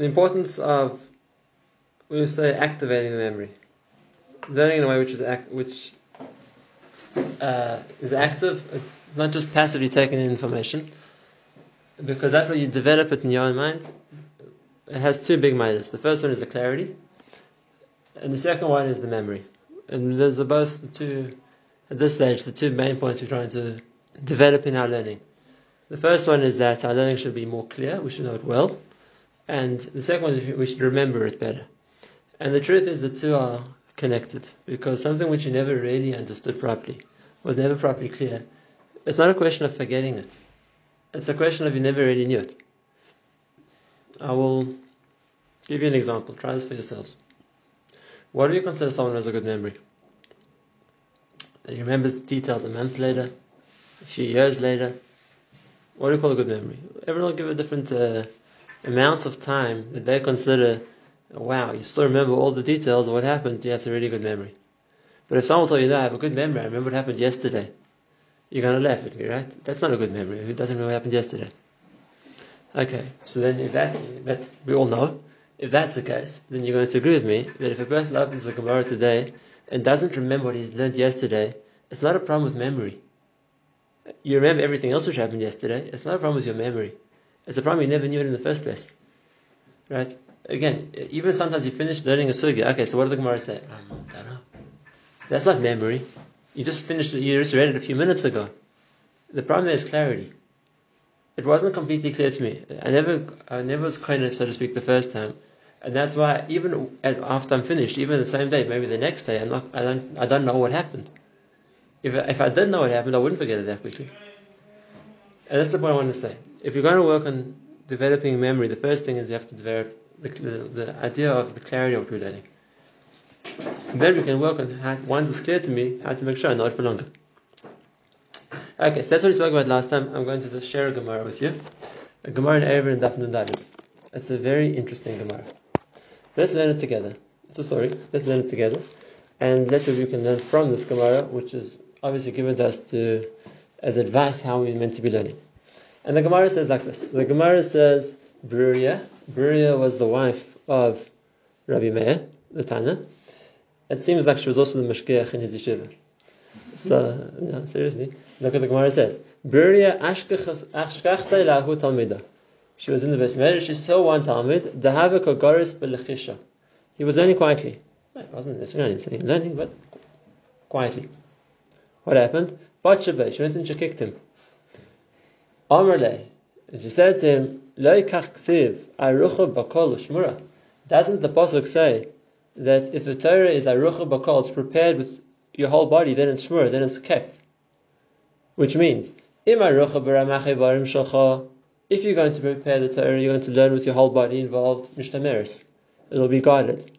the importance of we say activating the memory, learning in a way which is act, which uh, is active, not just passively taking in information, because that's where you develop it in your own mind. It has two big minds. The first one is the clarity, and the second one is the memory. And those are both the two, at this stage, the two main points we're trying to develop in our learning. The first one is that our learning should be more clear, we should know it well. And the second one we should remember it better. And the truth is the two are connected because something which you never really understood properly, was never properly clear, it's not a question of forgetting it. It's a question of you never really knew it. I will give you an example. Try this for yourselves. What do you consider someone who has a good memory? That he remembers the details a month later, a few years later. What do you call a good memory? Everyone will give a different uh, amount of time that they consider, wow, you still remember all the details of what happened, yeah, it's a really good memory. But if someone told you, no, I have a good memory, I remember what happened yesterday, you're going to laugh at me, right? That's not a good memory. Who doesn't remember what happened yesterday? Okay, so then if that, that we all know, if that's the case, then you're going to agree with me that if a person opens the Gemara today and doesn't remember what he learned yesterday, it's not a problem with memory. You remember everything else which happened yesterday. It's not a problem with your memory. It's a problem you never knew it in the first place. Right? Again, even sometimes you finish learning a sugya. Okay, so what did the Gemara say? Um, don't know. That's not memory. You just finished. You just read it a few minutes ago. The problem is clarity. It wasn't completely clear to me. I never, I never was kind so to speak, the first time. And that's why even after I'm finished, even the same day, maybe the next day, I'm not, I don't, I don't know what happened. If, if I did know what happened, I wouldn't forget it that quickly. And that's point I want to say. If you're going to work on developing memory, the first thing is you have to develop the, the, the idea of the clarity of what you're learning. And then we can work on how, once it's clear to me, how to make sure I know it for longer. Okay, so that's what we spoke about last time. I'm going to just share a Gemara with you. A Gemara in Eruvin Daphne David. It's a very interesting Gemara. Let's learn it together. It's a story. Let's learn it together. And let's see if we can learn from this Gemara, which is obviously given to us to, as advice how we're meant to be learning. And the Gemara says like this. The Gemara says, Bruria. Bruria was the wife of Rabbi Meir, the Tana. It seems like she was also the Mashgiach in his yeshiva. So, no, seriously. Look at the Gemara says. Bruria ashkachta lahu talmida. She was in the Beis Medrash. She saw one Talmud. Dahava kogoris belechisha. He was learning quietly. It wasn't necessarily learning, but quietly. What happened? Batshabe. She went and she kicked him. Amarle. And she said to him, Lo kach ksiv arucha bakol shmura. Doesn't the pasuk say that if the Torah is arucha bakol, it's prepared with your whole body, then it's shmura, then it's kept. Which means, if you're going to prepare the Torah, you're going to learn with your whole body involved mishtameris. It'll be guarded.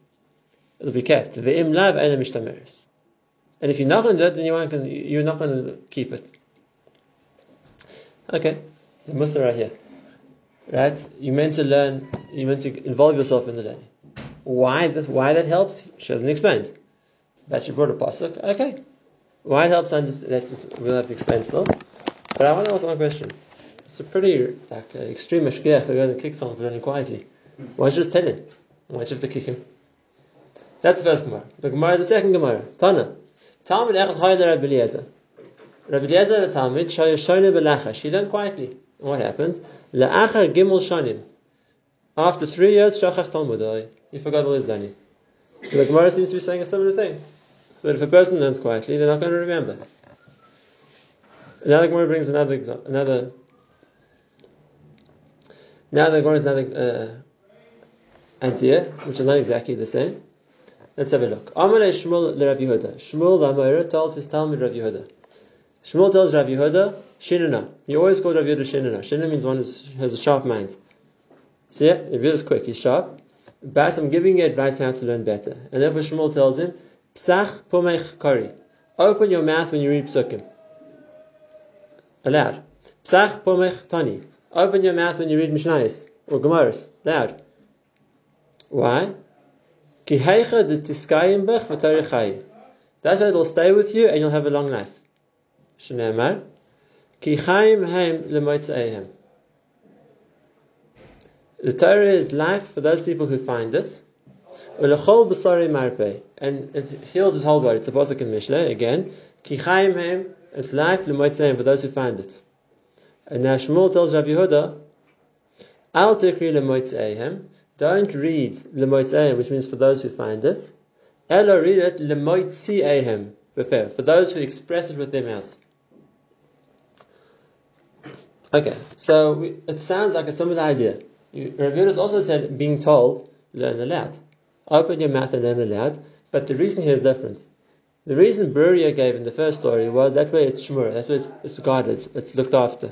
It'll be kept. Ve'im lav ena mishtameris. And if you're not going to do it, then you to, you're not going to keep it. Okay, the Musa right here. Right? You meant to learn, you meant to involve yourself in the learning. Why this, why that helps? She hasn't explained. But she brought a pasuk. Okay. Why it helps understand that we'll have to explain still. But I want to ask one question. It's a pretty like uh, extreme mashgiach for going to kick someone for running quietly. Why don't you just tell him? Why don't you have to kick him? That's the first Gemara. The Gemara is the second Gemara. Tana. Talmud echad hayla Rabbi Eliezer. Rabbi Eliezer the Talmud shoya shona belacha. She learned quietly. What happened? Gimel. After three years, shachach talmudai. He forgot all his learning. So the Gemara seems to be saying a similar thing. That if a person learns quietly, they're not going to remember. Now the Gemara brings another example, another now the Gemara is another uh, idea, which is not exactly the same. Let's have a look. Amalei Shmuel le Rabbi Yehuda. Shmuel the Amora told his Talmud Rabbi Yehuda. Shmuel tells Rabbi Yehuda, Shinana. He always called Rabbi Yehuda Shinana. Shinana means one who has a sharp mind. So yeah, Rabbi Yehuda is quick, he's sharp. But I'm giving you advice how to learn better. And therefore Shmuel tells him, Psach pomech kari. Open your mouth when you read psukim. Aloud. Psach pomech tani. Open your mouth when you read Mishnayos or Gemaras, loud. Why? That's why it'll stay with you and you'll have a long life. Shneemar. The Torah is life for those people who find it. Ulechol b'sari marpe, and it heals his whole body. It's a pasuk in Mishle again. Ki chayim it's life l'moitzeim for those who find it. And now Shmuel tells Rabbi Yehuda, Al tikri l'moitzeim. Don't read l'moitzeim, which means for those who find it. Ella read it l'moitzeim, for those who express it with their mouths. Okay, so we, it sounds like a similar idea. Rabbi Yehuda also said being told learn aloud. Open your mouth and learn aloud. But the reason here is different. The reason Bruria gave in the first story was that way it's shmur, that way it's, it's guarded, it's looked after.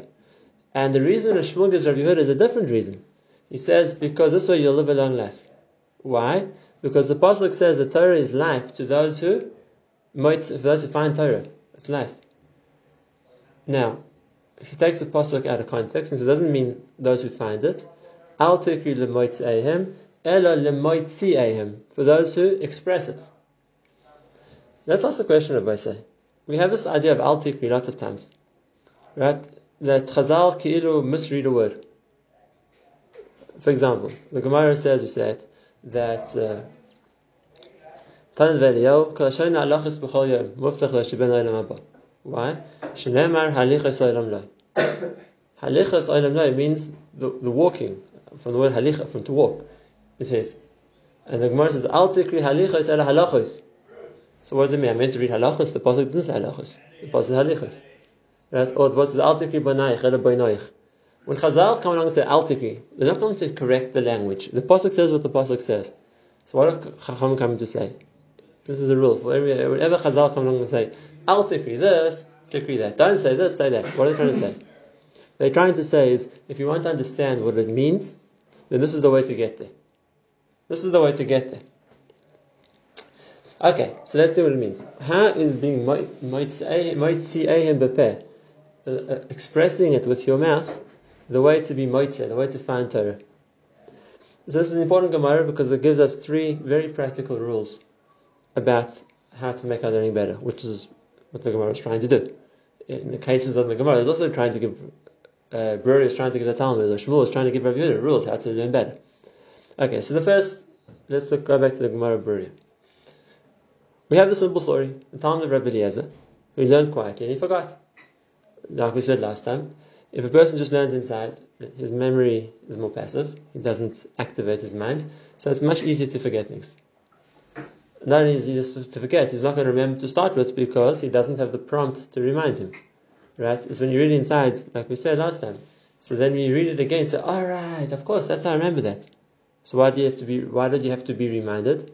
And the reason a Shmuel gives Rabbi is a different reason. He says, because this way you'll live a long life. Why? Because the Pasuk says the Torah is life to those who, for those who find Torah. It's life. Now, he takes the Pasuk out of context and says it doesn't mean those who find it. Al tikri lemoitzehem, Ela lemoitziehim, for those who express it. Let's ask the question of say. We have this idea of al tikri lots of times, right? That Chazal ki'ilu misread a word. For example, the Gemara says, it, that uh, why? Shneimar halichas olam lo. Halichas olam lo means the, the walking, from the word halicha, from to walk it says. And the Gemara says, Al tikri halichos ela halachos. So what does it mean? I meant to read halachos, the Pasuk didn't say halachos. The Pasuk said halichos. Right? Or the Pasuk says, Al tikri banaich ela banaich. When Chazal come along and say Al tikri, they're not going to correct the language. The Pasuk says what the Pasuk says. So what are Chacham coming to say? This is a rule. For every, whenever Chazal come along and say, Al tikri this, tikri that. Don't say this, say that. What are they trying to say? They're trying to say is, if you want to understand what it means, then this is the way to get there. This is the way to get there. Okay, so let's see what it means. How is being moitzi'ehim uh, uh, expressing it with your mouth, the way to be moitze, the way to find Torah. So this is an important Gemara because it gives us three very practical rules about how to make our learning better, which is what the Gemara is trying to do. In the cases of the Gemara, it's also trying to give, uh, is trying to give the Talmud, or Shmuel is trying to give Rav Yehuda rules how to learn better. Okay, so the first, let's look, go back to the Gemara Bruria. We have the simple story, the time of Rabbi Eliezer, who learned quietly and he forgot. Like we said last time, if a person just learns inside, his memory is more passive, he doesn't activate his mind, so it's much easier to forget things. Not only is it easier to forget, he's not going to remember to start with because he doesn't have the prompt to remind him. Right? It's when you read inside, like we said last time. So then you read it again, say, alright, of course, that's how I remember that. So why do you have to be? Why did you have to be reminded?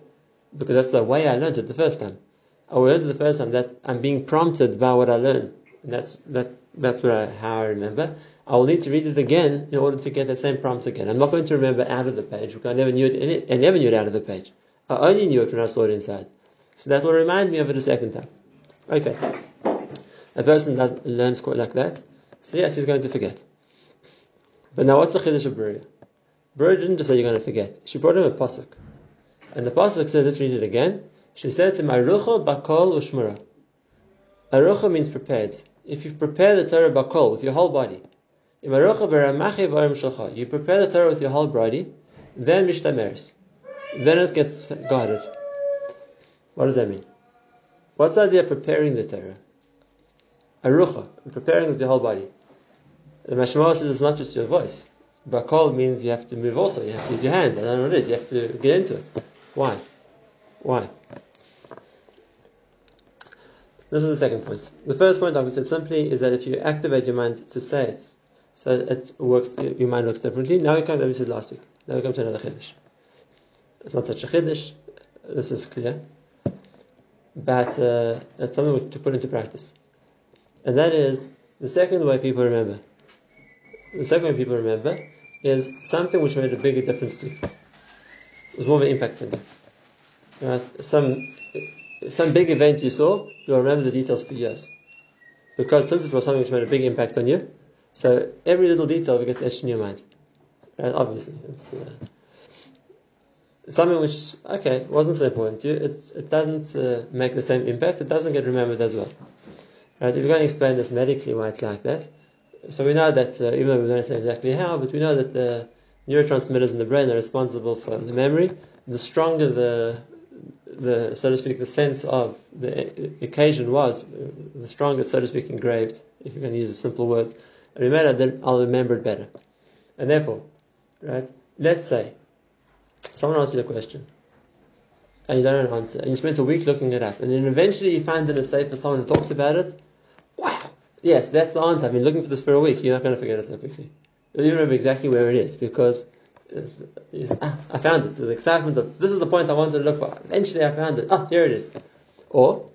Because that's the way I learned it the first time. I learned it the first time that I'm being prompted by what I learned, and that's that. That's what I, how I remember. I will need to read it again in order to get that same prompt again. I'm not going to remember out of the page because I never knew it. I never knew it out of the page. I only knew it when I saw it inside. So that will remind me of it a second time. Okay. A person does, learns quite like that. So yes, he's going to forget. But now what's the Chiddush of Bruria? Bird didn't just say you're going to forget. She brought him a pasuk. And the pasuk says, let's read it again. She said to him, Arucha bakol ushmura. Arucha means prepared. If you prepare the Torah bakol with your whole body, you prepare the Torah with your whole body, then mishtameres. Then it gets guarded. What does that mean? What's the idea of preparing the Torah? Arucha, preparing with your whole body. The Mashmah says it's not just your voice. Bakol means you have to move also. You have to use your hands. I don't know what it is. You have to get into it. Why? Why? This is the second point. The first point, like we said simply, is that if you activate your mind to say it, so it works, your mind works differently. Now we come, as we said last week, now we come to another chiddush. It's not such a chiddush, this is clear, but uh, it's something to put into practice. And that is the second way people remember. The second way people remember is something which made a bigger difference to you. It was more of an impact on you. Right? Some some big event you saw, you'll remember the details for years. Because since it was something which made a big impact on you, so every little detail gets etched in your mind. Right? Obviously. It's uh, something which, okay, wasn't so important to you, it, it doesn't uh, make the same impact, it doesn't get remembered as well. Right? If you're going to explain this medically why it's like that, so we know that uh, even though we don't say exactly how, but we know that the neurotransmitters in the brain are responsible for the memory. The stronger the, the so to speak, the sense of the occasion was, uh, the stronger, so to speak, engraved, if you're going to use simple words, I remember, then I'll remember it better. And therefore, right, let's say someone asks you a question and you don't know an answer, and you spend a week looking it up, and then eventually you find in a safe for someone who talks about it, wow, yes, that's the answer. I've been looking for this for a week. You're not going to forget it so quickly. You remember exactly where it is because Ah, I found it. The excitement of this is the point I wanted to look for. Eventually, I found it. Oh, here it is. Or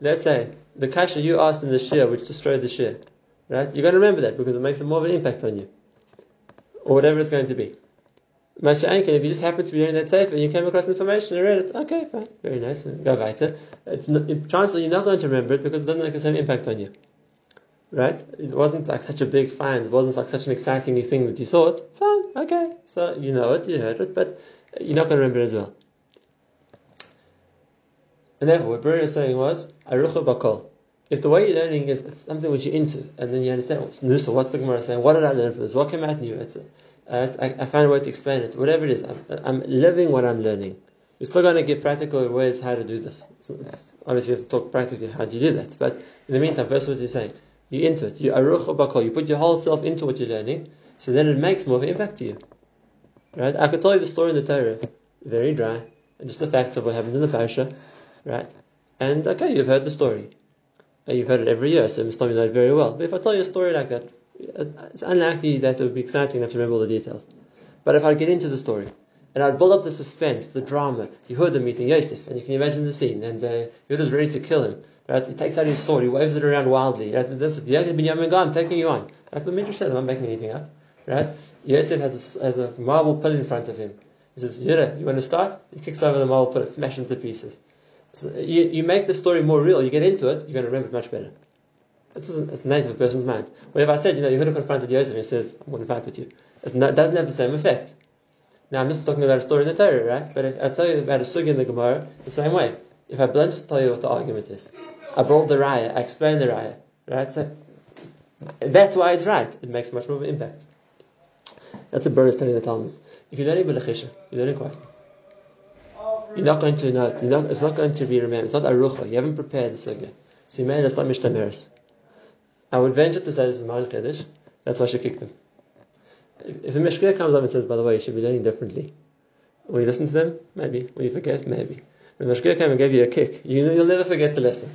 let's say the kasha you asked in the shir, which destroyed the shir, right? You're going to remember that because it makes more of an impact on you, or whatever it's going to be. Mashankin, if you just happen to be doing that safe and you came across information and read it, okay, fine, very nice, go weiter. It's not, chances you're not going to remember it because it doesn't make the same impact on you right? It wasn't like such a big find. It wasn't like such an exciting new thing that you saw it. Fine, okay. So you know it, you heard it, but you're not going to remember it as well. And therefore, what Buri is saying was, Arucha Bakol. If the way you're learning is something which you're into, and then you understand what's new, so what's the Gemara saying, what did I learn from this? What came out new? It's uh, I, I find a way to explain it. Whatever it is, I'm, I'm living what I'm learning. We're still going to get practical ways how to do this. It's, it's, obviously, we have to talk practically how do you do that. But in the meantime, first what you're saying, you're into it. You aruch bakol. You put your whole self into what you're learning, so then it makes more of an impact to you. Right? I could tell you the story in the Torah, very dry, and just the facts of what happened in the parasha, right? And okay, you've heard the story. You've heard it every year, so Mr. you know it very well. But if I tell you a story like that, it's unlikely that it would be exciting enough to remember all the details. But if I get into the story, and I'd build up the suspense, the drama, you heard the meeting Yosef, and you can imagine the scene, and uh, Yehuda's ready to kill him, Right? He takes out his sword, he waves it around wildly. Right? This Binyamin, go, I'm taking you on. Like the Midrash said, I'm not making anything up. Right? Yosef has a, has a marble pill in front of him. He says, Yehuda, you want to start? He kicks over the marble pill, smashes into pieces. So you, you make the story more real, you get into it, you're going to remember it much better. Is it's innate of a person's mind. If I said, you know, you Yehuda confronted Yosef and he says, I'm going to fight with you, it doesn't have the same effect. Now I'm just talking about a story in the Torah, right? But if I tell you about a sugi in the Gemara, the same way. If I blunt just tell you what the argument is, I brought the raya, I explained the raya, right? So that's why it's right. It makes much more of an impact. That's a bird telling the Talmud. If you're learning Belachisha, you're learning quietly. You're not going to know it. Not, it's not going to be remembered. It's not arucha. You haven't prepared the sugya. So you made a slamish tameris. I would venture to say this is Ma'al Kaddish. That's why she kicked him. If, a Mishkir comes up and says, by the way, you should be learning differently, will you listen to them? Maybe. Will you forget? Maybe. When Mashgiach came and gave you a kick, you, will never forget the lesson.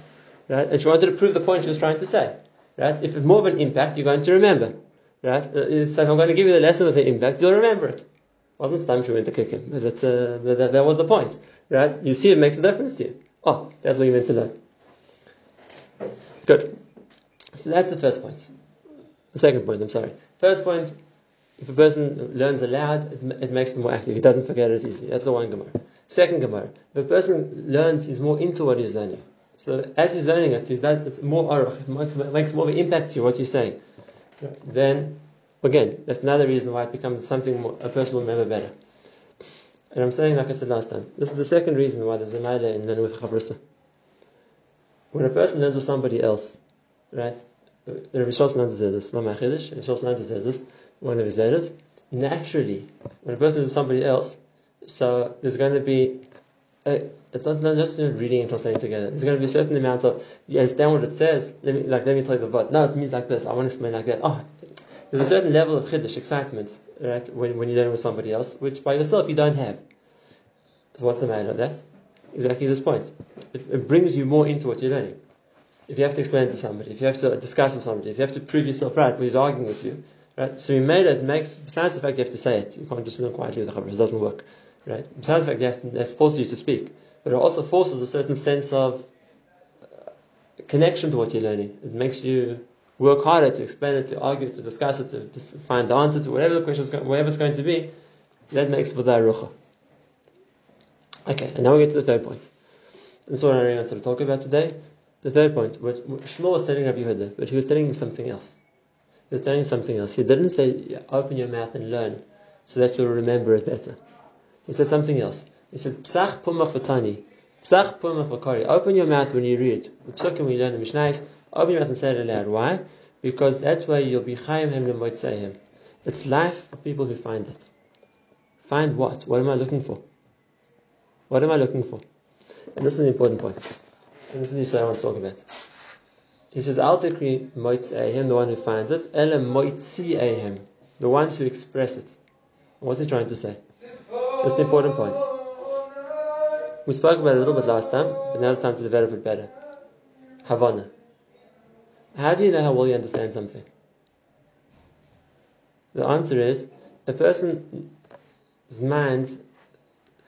Right? And she wanted to prove the point she was trying to say. Right? If it's more of an impact, you're going to remember. Right? Uh, so if I'm going to give you the lesson with the impact, you'll remember it. it wasn't the time she went to kick him, but it's, uh, that, that was the point. Right? You see it makes a difference to you. Oh, that's what you meant to learn. Good. So that's the first point. The second point, I'm sorry. First point, if a person learns aloud, it, it makes them more active. He doesn't forget it easily. That's the one Gemara. Second Gemara, if a person learns, he's more into what he's learning. So as he's learning it, it's more aruch, it makes more of an impact to you, what you're saying. Then, again, that's another reason why it becomes something more, a person will remember better. And I'm saying, like I said last time, this is the second reason why there's a maila in learning with chavrisa. When a person learns with somebody else, right? Rabbi Shulchan says this, not my chiddush, Rabbi says this, one of his letters. Naturally, when a person is with somebody else, so there's going to be a, it's not, not just reading and translating together. There's going to be a certain amount of you understand what it says. Let me like let me tell you the word. No, it means like this. I want to explain like that. Oh, there's a certain level of chiddush excitement, right? When, when you're learning with somebody else, which by yourself you don't have. So what's the matter with that? Exactly this point. It, it brings you more into what you're learning. If you have to explain to somebody, if you have to discuss with somebody, if you have to prove yourself right when he's arguing with you, right? So you made it makes besides the fact you have to say it. You can't just learn quietly with the chavras. It doesn't work. Right? Besides the fact that, that forces you to speak, but it also forces a certain sense of uh, connection to what you're learning. It makes you work harder to explain it, to argue, to discuss it, to, find the answer to whatever the question is, whatever it's going to be. That makes for the rucha. Okay, and now we get to the third point. That's what I really wanted to talk about today. The third point, what Shmuel was telling Rabbi Yehuda, but he was telling him something else. He was telling him something else. He didn't say, open your mouth and learn so that you'll remember it better. He said something else. He said, Psach pumach v'tani. Psach pumach v'kari. Open your mouth when you read. Psukim when you learn the Mishnais. Open your mouth and say it aloud. Why? Because that way you'll be chayim him him. It's life for people who find it. Find what? What am I looking for? What am I looking for? And this is an important point. And this is the I want to talk about. He says, Al Tikri him, the one who finds it, Ela him, the ones who express it. What's he trying to say? Is an important point. We spoke about it a little bit last time, but now it's time to develop it better. Havana. How do you know how well you understand something? The answer is a person's mind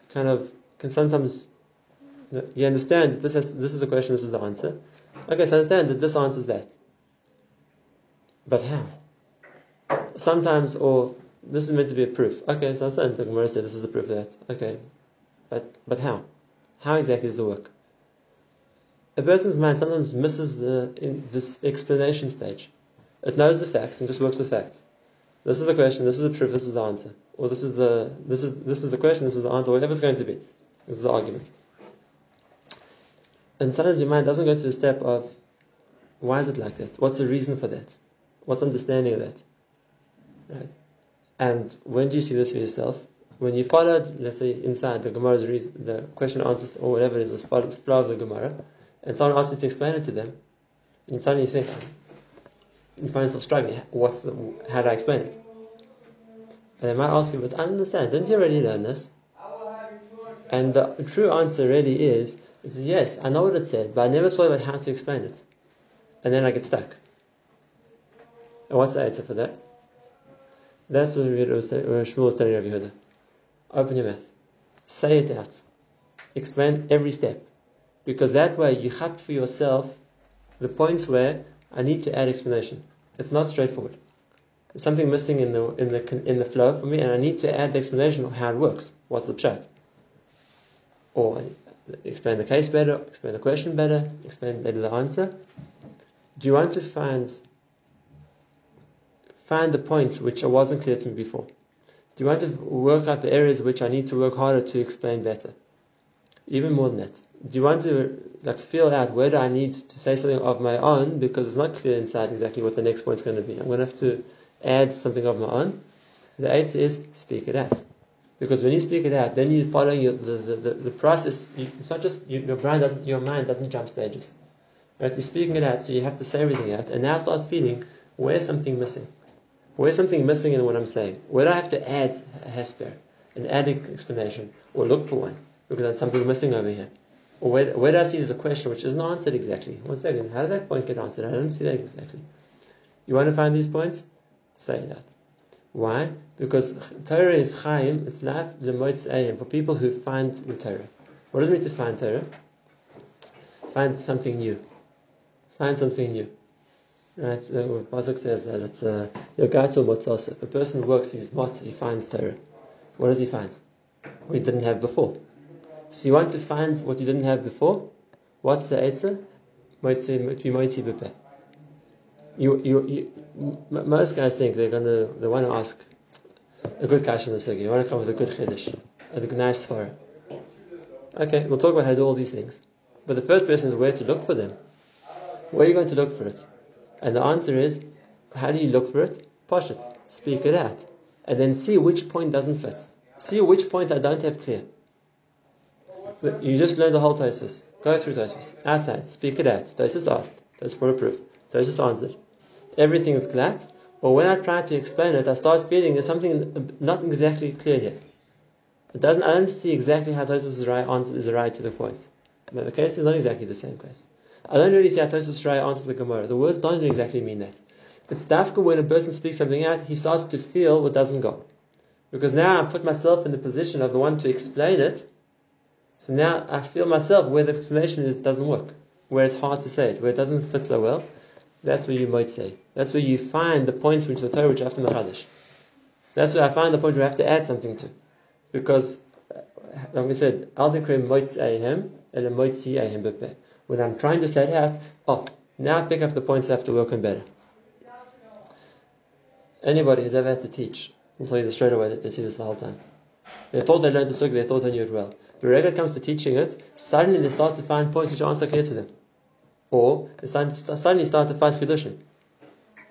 kind of can sometimes you understand that this has, this is the question, this is the answer. Okay, so understand that this answers that. But how? Sometimes, or this is meant to be a proof. Okay, so I understand the Gemara said this is the proof of that. Okay, but but how? How exactly does it work? A person's mind sometimes misses the this explanation stage. It knows the facts and just works with facts. This is the question. This is the proof. This is the answer. Or this is the this is this is the question. This is the answer. Whatever it's going to be. This is the argument. And sometimes your mind doesn't go to the step of why is it like that? What's the reason for that? What's understanding of that? Right? And when do you see this for yourself? When you followed, let's say, inside the Gemara's reason, the question answers or whatever it is, the flow of the Gemara, and someone asks you to explain it to them, and suddenly you think, you find yourself struggling. What's the, how do I explain it? And they might ask you, but I understand. Didn't you already learn this? And the true answer really is says, Yes, I know what it said, but I never thought about how to explain it. And then I get stuck. And what's the answer for that? That's what we read Shmuel was telling Rabbi Yehuda. Open your mouth. Say it out. Explain every step. Because that way you have for yourself the points where I need to add explanation. It's not straightforward. There's something missing in the in the in the flow for me, and I need to add the explanation of how it works. What's the pshat? Or explain the case better, explain the question better, explain better the answer. Do you want to find find the points which I wasn't clear to me before? Do you want to work out the areas which I need to work harder to explain better? Even more than that, do you want to like feel out where do I need to say something of my own because it's not clear inside exactly what the next point is going to be? I'm going to have to add something of my own. The eighth is speak it out. Because when you speak it out, then you follow your, the, the, the, the, process. You, it's not just you, your brain doesn't your mind doesn't jump stages. Right? You're speaking it out, so you have to say everything out, and now start feeling where's something missing. Where's something missing in what I'm saying? Where do I have to add a hesber, an added explanation, or look for one because there's something missing over here? Or where, where do I see there's a question which isn't answered exactly? One second, how did that point get answered? I don't see that exactly. You want to find these points? Say that. Why? Because Torah is Chaim, it's life, Lemoitz for people who find the Torah. What does it mean to find Torah? Find something new. Find something new. Right? Uh, Pasuk says that it's uh, Yogatul Motzos. If a person works his mot, he finds Torah. What does he find? What he didn't have before. So you want to find what you didn't have before? What's the answer? You, you, you, most guys think they're gonna, they want to ask a good question in the. You want to come with a good chiddush, a nice svara. Okay, we'll talk about how to do all these things. But the first question is where to look for them. Where are you going to look for it? And the answer is, how do you look for it? Push it, speak it out, and then see which point doesn't fit. See which point I don't have clear. You just learned the whole Tosfos. Go through Tosfos. Outside, speak it out. Tosfos asked. Tosfos brought a proof. Tosfos answered everything is glatt, but when I try to explain it, I start feeling there's something not exactly clear here. It doesn't. I don't see exactly how Tosfos right answer is right to the point. But the case is not exactly the same case. I don't really see how Tosfos right answers the Gemara. The words don't exactly mean that. It's dafka when a person speaks something out, he starts to feel what doesn't go. Because now I put myself in the position of the one to explain it. So now I feel myself where the explanation is doesn't work, where it's hard to say it, where it doesn't fit so well. That's where you might say. That's where you find the points which the Torah which to machadish. That's where I find the point where I have to add something to. Because, like we said, when I'm trying to say it out, oh, now I pick up the points I have to work on better. Anybody who's ever had to teach will tell you this straight away that they see this the whole time. They thought they learned the sugya, they thought they knew it well. But when it comes to teaching it, suddenly they start to find points which aren't so clear to them or they suddenly start to find chidushim.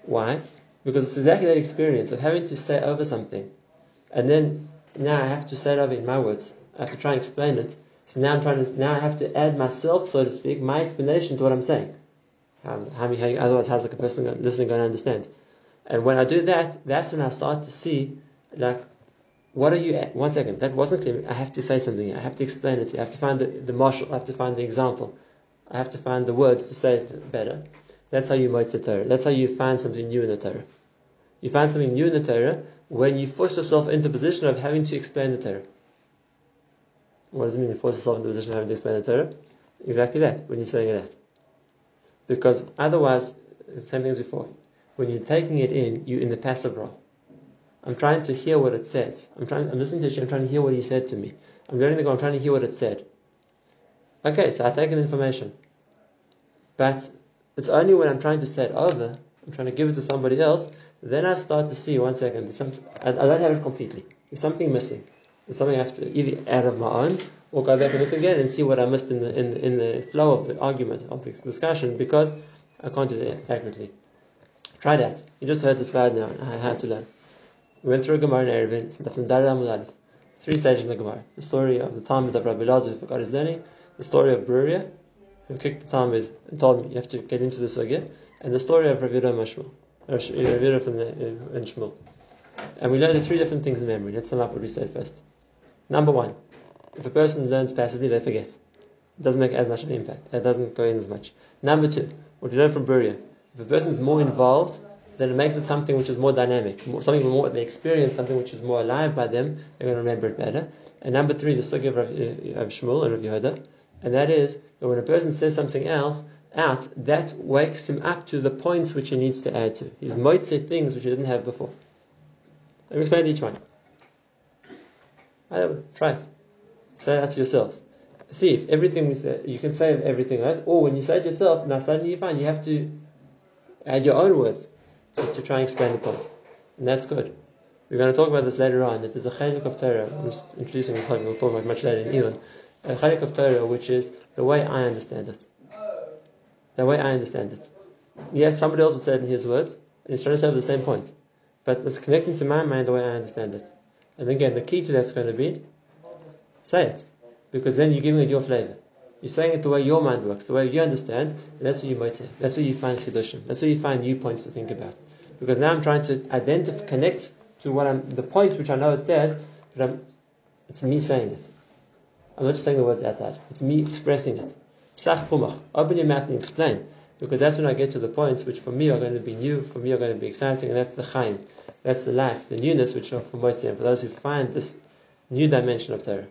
Why? Because it's exactly that experience of having to say over something and then now I have to say it over in my words. I have to try and explain it. So now I'm trying to, now I have to add myself, so to speak, my explanation to what I'm saying. Um, how, how, otherwise, how's like a person listening going to understand? And when I do that, that's when I start to see, like, what are you at? One second, that wasn't clear. I have to say something. I have to explain it. I have to find the, the mashal. I have to find the example. I have to find the words to say it better. That's how you moitz the Torah. That's how you find something new in the Torah. You find something new in the Torah when you force yourself into the position of having to explain the Torah. What does it mean you force yourself into position of having to explain the Torah? Exactly that, when you're saying that. Because otherwise, the same thing as before. When you're taking it in, you're in the passive role. I'm trying to hear what it says. I'm trying. I'm listening to Hashem. I'm trying to hear what He said to me. I'm learning to go. I'm trying to hear what it said. Okay, so I take in information, but it's only when I'm trying to say it over, I'm trying to give it to somebody else, then I start to see. One second, some, I, I don't have it completely. There's something missing. There's something I have to either add of my own or go back and look again and see what I missed in the in, in the flow of the argument of the discussion because I can't do it accurately. Try that. You just heard this word now. I had to learn. We went through a Gemara in Eruvin, three stages in the Gemara. The story of the Talmud of Rabbi Lazar who forgot his learning, the story of Bruria, who kicked the Talmud and told him you have to get into the sugya, and the story of Rabbi Mashmal, Rabbi from the uh, in Shmuel. And we learned the three different things in memory. Let's sum up what we said first. Number one, if a person learns passively, they forget. It doesn't make as much of an impact. It doesn't go in as much. Number two, what we learn from Bruria, if a person is more involved, then it makes it something which is more dynamic, more, something more they experience, something which is more alive by them. They're going to remember it better. And number three, the sugya of, of Shmuel and of Yehuda, and that is that when a person says something else out, that wakes him up to the points which he needs to add to. He's might say things which he didn't have before. Let me explain each one. Try it. Say that to yourselves. See if everything we say, you can say everything, right? Or when you say it yourself, now suddenly you find you have to add your own words to, to try and explain the point. And that's good. We're going to talk about this later on, that there's a chalik of Torah, I'm just introducing the chalik, we'll talk about much later in Elon, a chalik of Torah, which is the way I understand it. The way I understand it. Yes, somebody else will say it in his words, and he's trying to say the same point. But it's connecting to my mind the way I understand it. And again, the key to that's going to be say it. Because then you're giving it your flavor. You're saying it the way your mind works, the way you understand, and that's what you might say. That's where you find chidushim. That's where you find new points to think about. Because now I'm trying to identify, connect to what I'm, the point which I know it says, but I'm, it's me saying it. I'm not just saying the words outside. It's me expressing it. Psach pumach. Open your mouth and explain. Because that's when I get to the points which for me are going to be new, for me are going to be exciting, and that's the chaim. That's the life, the newness which are for and for those who find this new dimension of Torah.